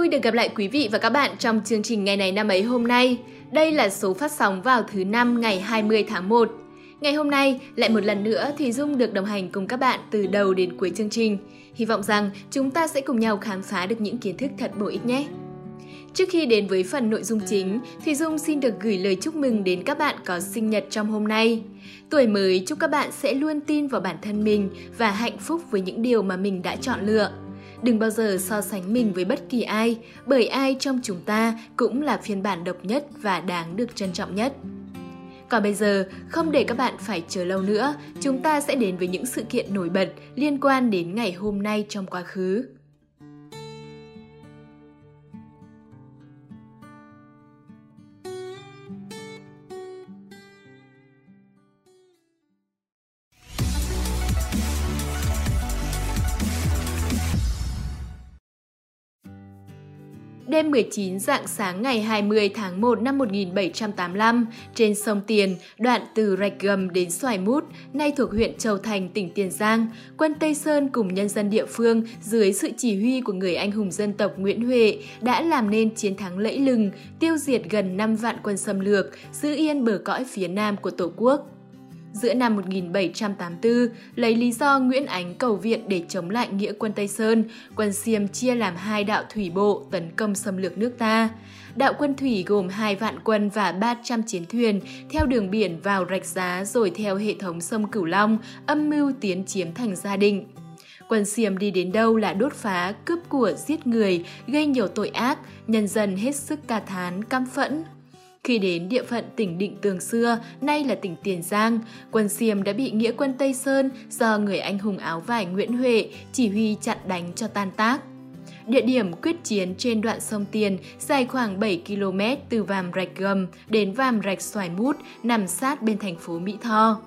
vui được gặp lại quý vị và các bạn trong chương trình ngày này năm ấy hôm nay. Đây là số phát sóng vào thứ năm ngày 20 tháng 1. Ngày hôm nay, lại một lần nữa thì Dung được đồng hành cùng các bạn từ đầu đến cuối chương trình. Hy vọng rằng chúng ta sẽ cùng nhau khám phá được những kiến thức thật bổ ích nhé. Trước khi đến với phần nội dung chính, thì Dung xin được gửi lời chúc mừng đến các bạn có sinh nhật trong hôm nay. Tuổi mới chúc các bạn sẽ luôn tin vào bản thân mình và hạnh phúc với những điều mà mình đã chọn lựa. Đừng bao giờ so sánh mình với bất kỳ ai, bởi ai trong chúng ta cũng là phiên bản độc nhất và đáng được trân trọng nhất. Còn bây giờ, không để các bạn phải chờ lâu nữa, chúng ta sẽ đến với những sự kiện nổi bật liên quan đến ngày hôm nay trong quá khứ. Đêm 19 dạng sáng ngày 20 tháng 1 năm 1785, trên sông Tiền, đoạn từ Rạch Gầm đến Xoài Mút, nay thuộc huyện Châu Thành, tỉnh Tiền Giang, quân Tây Sơn cùng nhân dân địa phương dưới sự chỉ huy của người anh hùng dân tộc Nguyễn Huệ đã làm nên chiến thắng lẫy lừng, tiêu diệt gần 5 vạn quân xâm lược, giữ yên bờ cõi phía nam của Tổ quốc. Giữa năm 1784, lấy lý do Nguyễn Ánh cầu viện để chống lại nghĩa quân Tây Sơn, quân Xiêm chia làm hai đạo thủy bộ tấn công xâm lược nước ta. Đạo quân thủy gồm hai vạn quân và 300 chiến thuyền theo đường biển vào rạch giá rồi theo hệ thống sông Cửu Long âm mưu tiến chiếm thành gia định. Quân Xiêm đi đến đâu là đốt phá, cướp của, giết người, gây nhiều tội ác, nhân dân hết sức ca thán, căm phẫn, khi đến địa phận tỉnh Định Tường xưa, nay là tỉnh Tiền Giang, quân Xiêm đã bị nghĩa quân Tây Sơn do người anh hùng áo vải Nguyễn Huệ chỉ huy chặn đánh cho tan tác. Địa điểm quyết chiến trên đoạn sông Tiền dài khoảng 7 km từ Vàm Rạch Gầm đến Vàm Rạch Xoài Mút nằm sát bên thành phố Mỹ Tho.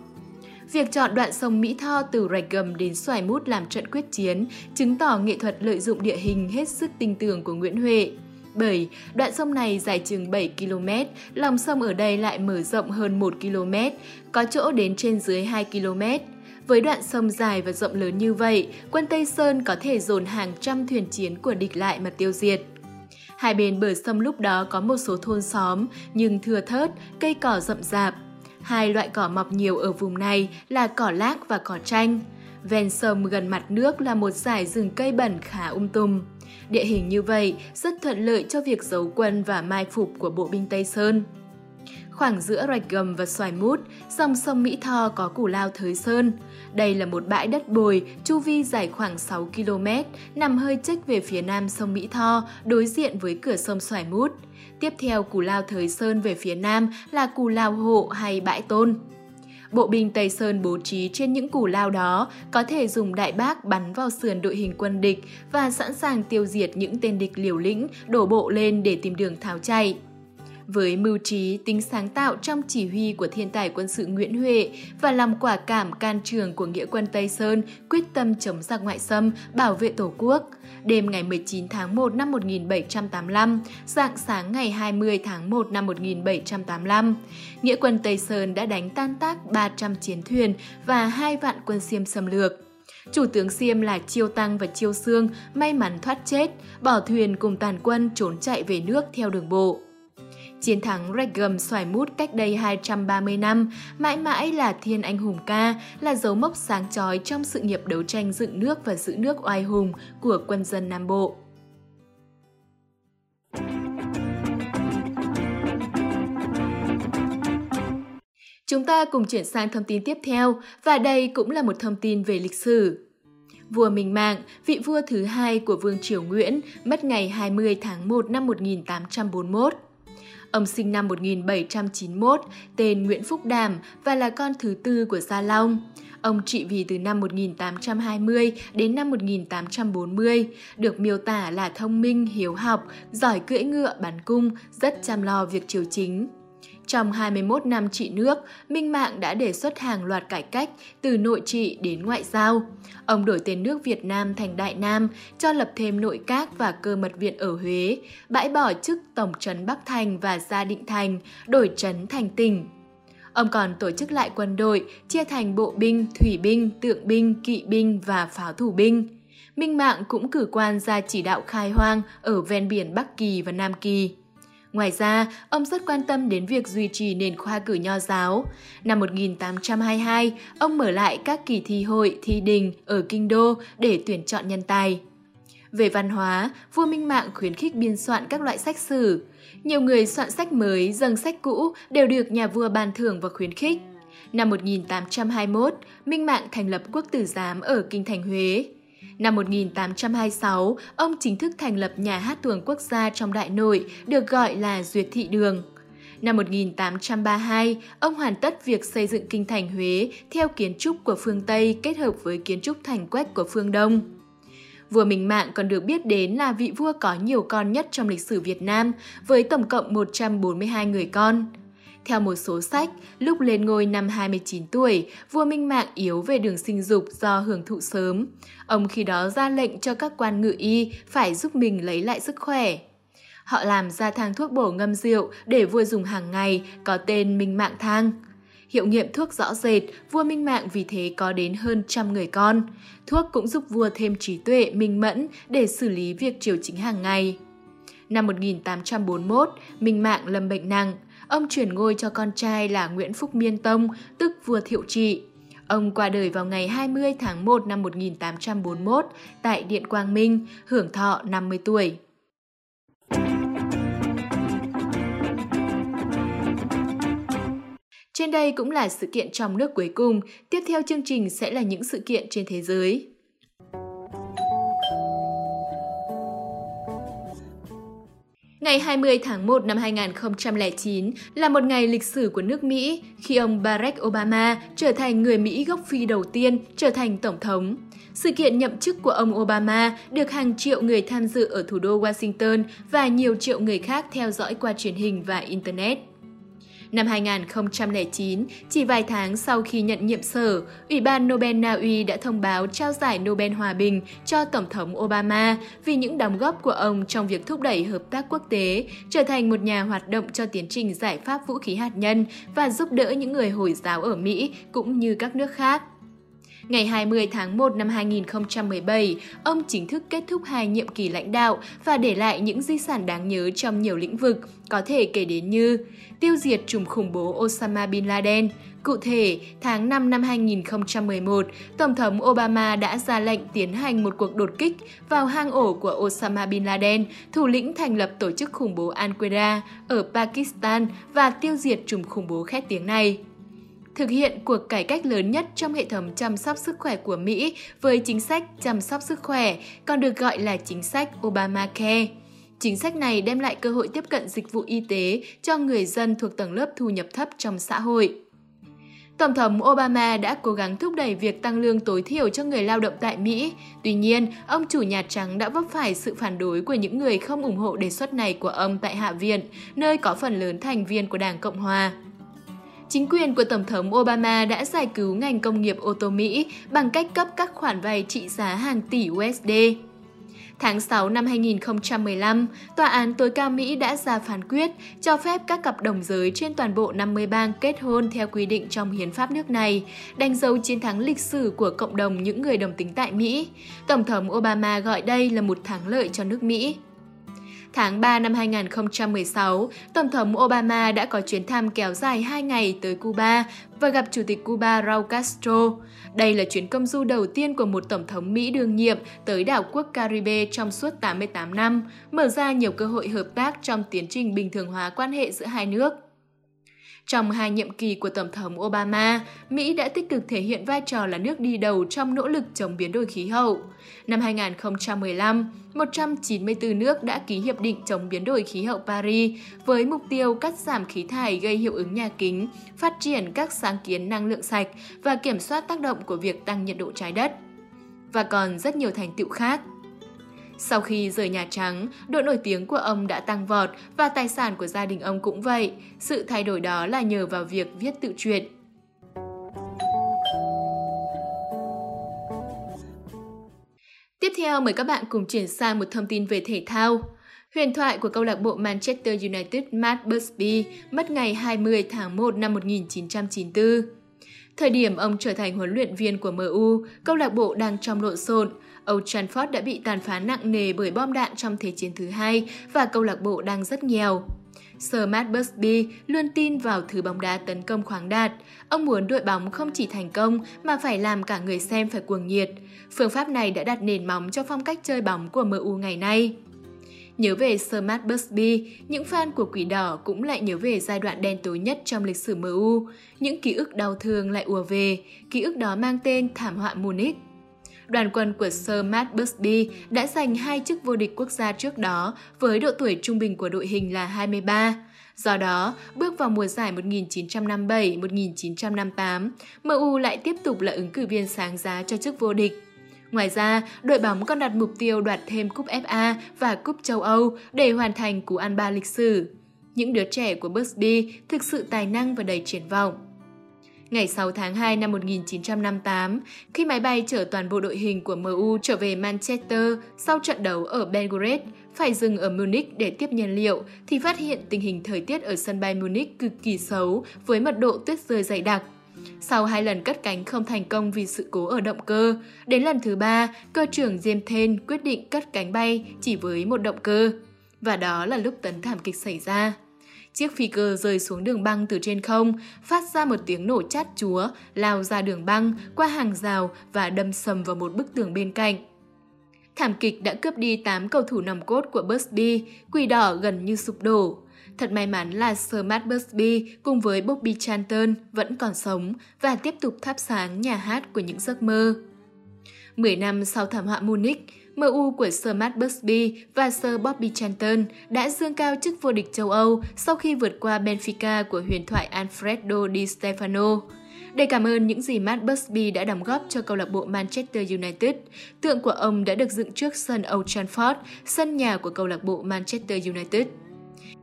Việc chọn đoạn sông Mỹ Tho từ Rạch Gầm đến Xoài Mút làm trận quyết chiến chứng tỏ nghệ thuật lợi dụng địa hình hết sức tinh tường của Nguyễn Huệ. Bởi đoạn sông này dài chừng 7 km, lòng sông ở đây lại mở rộng hơn 1 km, có chỗ đến trên dưới 2 km. Với đoạn sông dài và rộng lớn như vậy, quân Tây Sơn có thể dồn hàng trăm thuyền chiến của địch lại mà tiêu diệt. Hai bên bờ sông lúc đó có một số thôn xóm, nhưng thưa thớt, cây cỏ rậm rạp. Hai loại cỏ mọc nhiều ở vùng này là cỏ lác và cỏ chanh. Ven sông gần mặt nước là một dải rừng cây bẩn khá um tùm. Địa hình như vậy rất thuận lợi cho việc giấu quân và mai phục của bộ binh Tây Sơn. Khoảng giữa Rạch Gầm và Xoài Mút, dòng sông Mỹ Tho có củ lao Thới Sơn. Đây là một bãi đất bồi, chu vi dài khoảng 6 km, nằm hơi chếch về phía nam sông Mỹ Tho, đối diện với cửa sông Xoài Mút. Tiếp theo củ lao Thới Sơn về phía nam là củ lao Hộ hay Bãi Tôn. Bộ binh Tây Sơn bố trí trên những củ lao đó, có thể dùng đại bác bắn vào sườn đội hình quân địch và sẵn sàng tiêu diệt những tên địch liều lĩnh, đổ bộ lên để tìm đường tháo chạy. Với mưu trí, tính sáng tạo trong chỉ huy của thiên tài quân sự Nguyễn Huệ và lòng quả cảm can trường của nghĩa quân Tây Sơn quyết tâm chống giặc ngoại xâm, bảo vệ Tổ quốc, đêm ngày 19 tháng 1 năm 1785, dạng sáng ngày 20 tháng 1 năm 1785, nghĩa quân Tây Sơn đã đánh tan tác 300 chiến thuyền và hai vạn quân xiêm xâm lược. Chủ tướng xiêm là Chiêu Tăng và Chiêu Sương may mắn thoát chết, bỏ thuyền cùng tàn quân trốn chạy về nước theo đường bộ. Chiến thắng Rạch Gầm xoài mút cách đây 230 năm, mãi mãi là thiên anh hùng ca, là dấu mốc sáng chói trong sự nghiệp đấu tranh dựng nước và giữ nước oai hùng của quân dân Nam Bộ. Chúng ta cùng chuyển sang thông tin tiếp theo và đây cũng là một thông tin về lịch sử. Vua Minh Mạng, vị vua thứ hai của Vương Triều Nguyễn, mất ngày 20 tháng 1 năm 1841. Ông sinh năm 1791, tên Nguyễn Phúc Đàm và là con thứ tư của Gia Long. Ông trị vì từ năm 1820 đến năm 1840, được miêu tả là thông minh, hiếu học, giỏi cưỡi ngựa, bắn cung, rất chăm lo việc triều chính. Trong 21 năm trị nước, Minh Mạng đã đề xuất hàng loạt cải cách từ nội trị đến ngoại giao. Ông đổi tên nước Việt Nam thành Đại Nam, cho lập thêm nội các và cơ mật viện ở Huế, bãi bỏ chức Tổng trấn Bắc Thành và Gia Định Thành, đổi trấn thành tỉnh. Ông còn tổ chức lại quân đội, chia thành bộ binh, thủy binh, tượng binh, kỵ binh và pháo thủ binh. Minh Mạng cũng cử quan ra chỉ đạo khai hoang ở ven biển Bắc Kỳ và Nam Kỳ. Ngoài ra, ông rất quan tâm đến việc duy trì nền khoa cử nho giáo. Năm 1822, ông mở lại các kỳ thi hội, thi đình ở Kinh Đô để tuyển chọn nhân tài. Về văn hóa, vua Minh Mạng khuyến khích biên soạn các loại sách sử. Nhiều người soạn sách mới, dâng sách cũ đều được nhà vua ban thưởng và khuyến khích. Năm 1821, Minh Mạng thành lập quốc tử giám ở Kinh Thành Huế. Năm 1826, ông chính thức thành lập nhà hát tuồng quốc gia trong Đại Nội, được gọi là Duyệt Thị Đường. Năm 1832, ông hoàn tất việc xây dựng kinh thành Huế theo kiến trúc của phương Tây kết hợp với kiến trúc thành quách của phương Đông. Vua Minh Mạng còn được biết đến là vị vua có nhiều con nhất trong lịch sử Việt Nam, với tổng cộng 142 người con. Theo một số sách, lúc lên ngôi năm 29 tuổi, vua Minh Mạng yếu về đường sinh dục do hưởng thụ sớm. Ông khi đó ra lệnh cho các quan ngự y phải giúp mình lấy lại sức khỏe. Họ làm ra thang thuốc bổ ngâm rượu để vua dùng hàng ngày có tên Minh Mạng Thang. Hiệu nghiệm thuốc rõ rệt, vua Minh Mạng vì thế có đến hơn trăm người con. Thuốc cũng giúp vua thêm trí tuệ, minh mẫn để xử lý việc triều chính hàng ngày. Năm 1841, Minh Mạng lâm bệnh nặng ông chuyển ngôi cho con trai là Nguyễn Phúc Miên Tông, tức vua Thiệu Trị. Ông qua đời vào ngày 20 tháng 1 năm 1841 tại Điện Quang Minh, hưởng thọ 50 tuổi. Trên đây cũng là sự kiện trong nước cuối cùng, tiếp theo chương trình sẽ là những sự kiện trên thế giới. Ngày 20 tháng 1 năm 2009 là một ngày lịch sử của nước Mỹ khi ông Barack Obama trở thành người Mỹ gốc Phi đầu tiên trở thành tổng thống. Sự kiện nhậm chức của ông Obama được hàng triệu người tham dự ở thủ đô Washington và nhiều triệu người khác theo dõi qua truyền hình và Internet. Năm 2009, chỉ vài tháng sau khi nhận nhiệm sở, Ủy ban Nobel Na Uy đã thông báo trao giải Nobel Hòa Bình cho Tổng thống Obama vì những đóng góp của ông trong việc thúc đẩy hợp tác quốc tế, trở thành một nhà hoạt động cho tiến trình giải pháp vũ khí hạt nhân và giúp đỡ những người Hồi giáo ở Mỹ cũng như các nước khác. Ngày 20 tháng 1 năm 2017, ông chính thức kết thúc hai nhiệm kỳ lãnh đạo và để lại những di sản đáng nhớ trong nhiều lĩnh vực, có thể kể đến như tiêu diệt trùm khủng bố Osama Bin Laden. Cụ thể, tháng 5 năm 2011, Tổng thống Obama đã ra lệnh tiến hành một cuộc đột kích vào hang ổ của Osama Bin Laden, thủ lĩnh thành lập tổ chức khủng bố Al-Qaeda ở Pakistan và tiêu diệt trùm khủng bố khét tiếng này thực hiện cuộc cải cách lớn nhất trong hệ thống chăm sóc sức khỏe của Mỹ với chính sách chăm sóc sức khỏe, còn được gọi là chính sách Obamacare. Chính sách này đem lại cơ hội tiếp cận dịch vụ y tế cho người dân thuộc tầng lớp thu nhập thấp trong xã hội. Tổng thống Obama đã cố gắng thúc đẩy việc tăng lương tối thiểu cho người lao động tại Mỹ. Tuy nhiên, ông chủ Nhà Trắng đã vấp phải sự phản đối của những người không ủng hộ đề xuất này của ông tại Hạ viện, nơi có phần lớn thành viên của Đảng Cộng Hòa. Chính quyền của Tổng thống Obama đã giải cứu ngành công nghiệp ô tô Mỹ bằng cách cấp các khoản vay trị giá hàng tỷ USD. Tháng 6 năm 2015, Tòa án tối cao Mỹ đã ra phán quyết cho phép các cặp đồng giới trên toàn bộ 50 bang kết hôn theo quy định trong hiến pháp nước này, đánh dấu chiến thắng lịch sử của cộng đồng những người đồng tính tại Mỹ. Tổng thống Obama gọi đây là một thắng lợi cho nước Mỹ. Tháng 3 năm 2016, Tổng thống Obama đã có chuyến thăm kéo dài 2 ngày tới Cuba và gặp Chủ tịch Cuba Raul Castro. Đây là chuyến công du đầu tiên của một Tổng thống Mỹ đương nhiệm tới đảo quốc Caribe trong suốt 88 năm, mở ra nhiều cơ hội hợp tác trong tiến trình bình thường hóa quan hệ giữa hai nước. Trong hai nhiệm kỳ của Tổng thống Obama, Mỹ đã tích cực thể hiện vai trò là nước đi đầu trong nỗ lực chống biến đổi khí hậu. Năm 2015, 194 nước đã ký Hiệp định chống biến đổi khí hậu Paris với mục tiêu cắt giảm khí thải gây hiệu ứng nhà kính, phát triển các sáng kiến năng lượng sạch và kiểm soát tác động của việc tăng nhiệt độ trái đất. Và còn rất nhiều thành tựu khác. Sau khi rời Nhà Trắng, độ nổi tiếng của ông đã tăng vọt và tài sản của gia đình ông cũng vậy. Sự thay đổi đó là nhờ vào việc viết tự truyện. Tiếp theo mời các bạn cùng chuyển sang một thông tin về thể thao. Huyền thoại của câu lạc bộ Manchester United Matt Busby mất ngày 20 tháng 1 năm 1994. Thời điểm ông trở thành huấn luyện viên của MU, câu lạc bộ đang trong lộn xộn. Old Trafford đã bị tàn phá nặng nề bởi bom đạn trong Thế chiến thứ hai và câu lạc bộ đang rất nghèo. Sir Matt Busby luôn tin vào thứ bóng đá tấn công khoáng đạt. Ông muốn đội bóng không chỉ thành công mà phải làm cả người xem phải cuồng nhiệt. Phương pháp này đã đặt nền móng cho phong cách chơi bóng của MU ngày nay. Nhớ về Sir Matt Busby, những fan của Quỷ Đỏ cũng lại nhớ về giai đoạn đen tối nhất trong lịch sử MU. Những ký ức đau thương lại ùa về, ký ức đó mang tên thảm họa Munich. Đoàn quân của Sir Matt Busby đã giành hai chức vô địch quốc gia trước đó với độ tuổi trung bình của đội hình là 23. Do đó, bước vào mùa giải 1957-1958, MU lại tiếp tục là ứng cử viên sáng giá cho chức vô địch. Ngoài ra, đội bóng còn đặt mục tiêu đoạt thêm cúp FA và cúp châu Âu để hoàn thành cú ăn ba lịch sử. Những đứa trẻ của Busby thực sự tài năng và đầy triển vọng. Ngày 6 tháng 2 năm 1958, khi máy bay chở toàn bộ đội hình của MU trở về Manchester sau trận đấu ở Belgrade, phải dừng ở Munich để tiếp nhiên liệu thì phát hiện tình hình thời tiết ở sân bay Munich cực kỳ xấu với mật độ tuyết rơi dày đặc. Sau hai lần cất cánh không thành công vì sự cố ở động cơ, đến lần thứ ba, cơ trưởng James Thane quyết định cất cánh bay chỉ với một động cơ. Và đó là lúc tấn thảm kịch xảy ra. Chiếc phi cơ rơi xuống đường băng từ trên không, phát ra một tiếng nổ chát chúa, lao ra đường băng, qua hàng rào và đâm sầm vào một bức tường bên cạnh. Thảm kịch đã cướp đi 8 cầu thủ nòng cốt của Busby, quỷ đỏ gần như sụp đổ. Thật may mắn là Sir Matt Busby cùng với Bobby Charlton vẫn còn sống và tiếp tục thắp sáng nhà hát của những giấc mơ. 10 năm sau thảm họa Munich, MU của Sir Matt Busby và Sir Bobby Charlton đã dương cao chức vô địch châu Âu sau khi vượt qua Benfica của huyền thoại Alfredo Di Stefano. Để cảm ơn những gì Matt Busby đã đóng góp cho câu lạc bộ Manchester United, tượng của ông đã được dựng trước sân Old Trafford, sân nhà của câu lạc bộ Manchester United.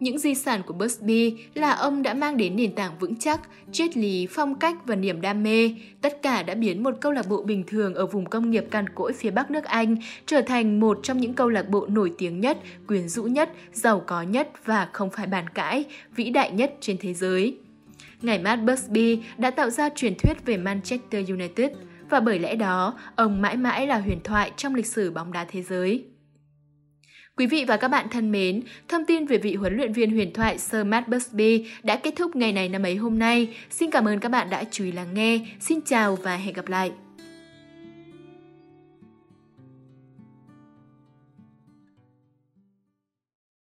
Những di sản của Busby là ông đã mang đến nền tảng vững chắc, triết lý, phong cách và niềm đam mê. Tất cả đã biến một câu lạc bộ bình thường ở vùng công nghiệp cằn cỗi phía Bắc nước Anh trở thành một trong những câu lạc bộ nổi tiếng nhất, quyến rũ nhất, giàu có nhất và không phải bàn cãi, vĩ đại nhất trên thế giới. Ngài Matt Busby đã tạo ra truyền thuyết về Manchester United và bởi lẽ đó, ông mãi mãi là huyền thoại trong lịch sử bóng đá thế giới. Quý vị và các bạn thân mến, thông tin về vị huấn luyện viên huyền thoại Sir Matt Busby đã kết thúc ngày này năm ấy hôm nay. Xin cảm ơn các bạn đã chú ý lắng nghe. Xin chào và hẹn gặp lại!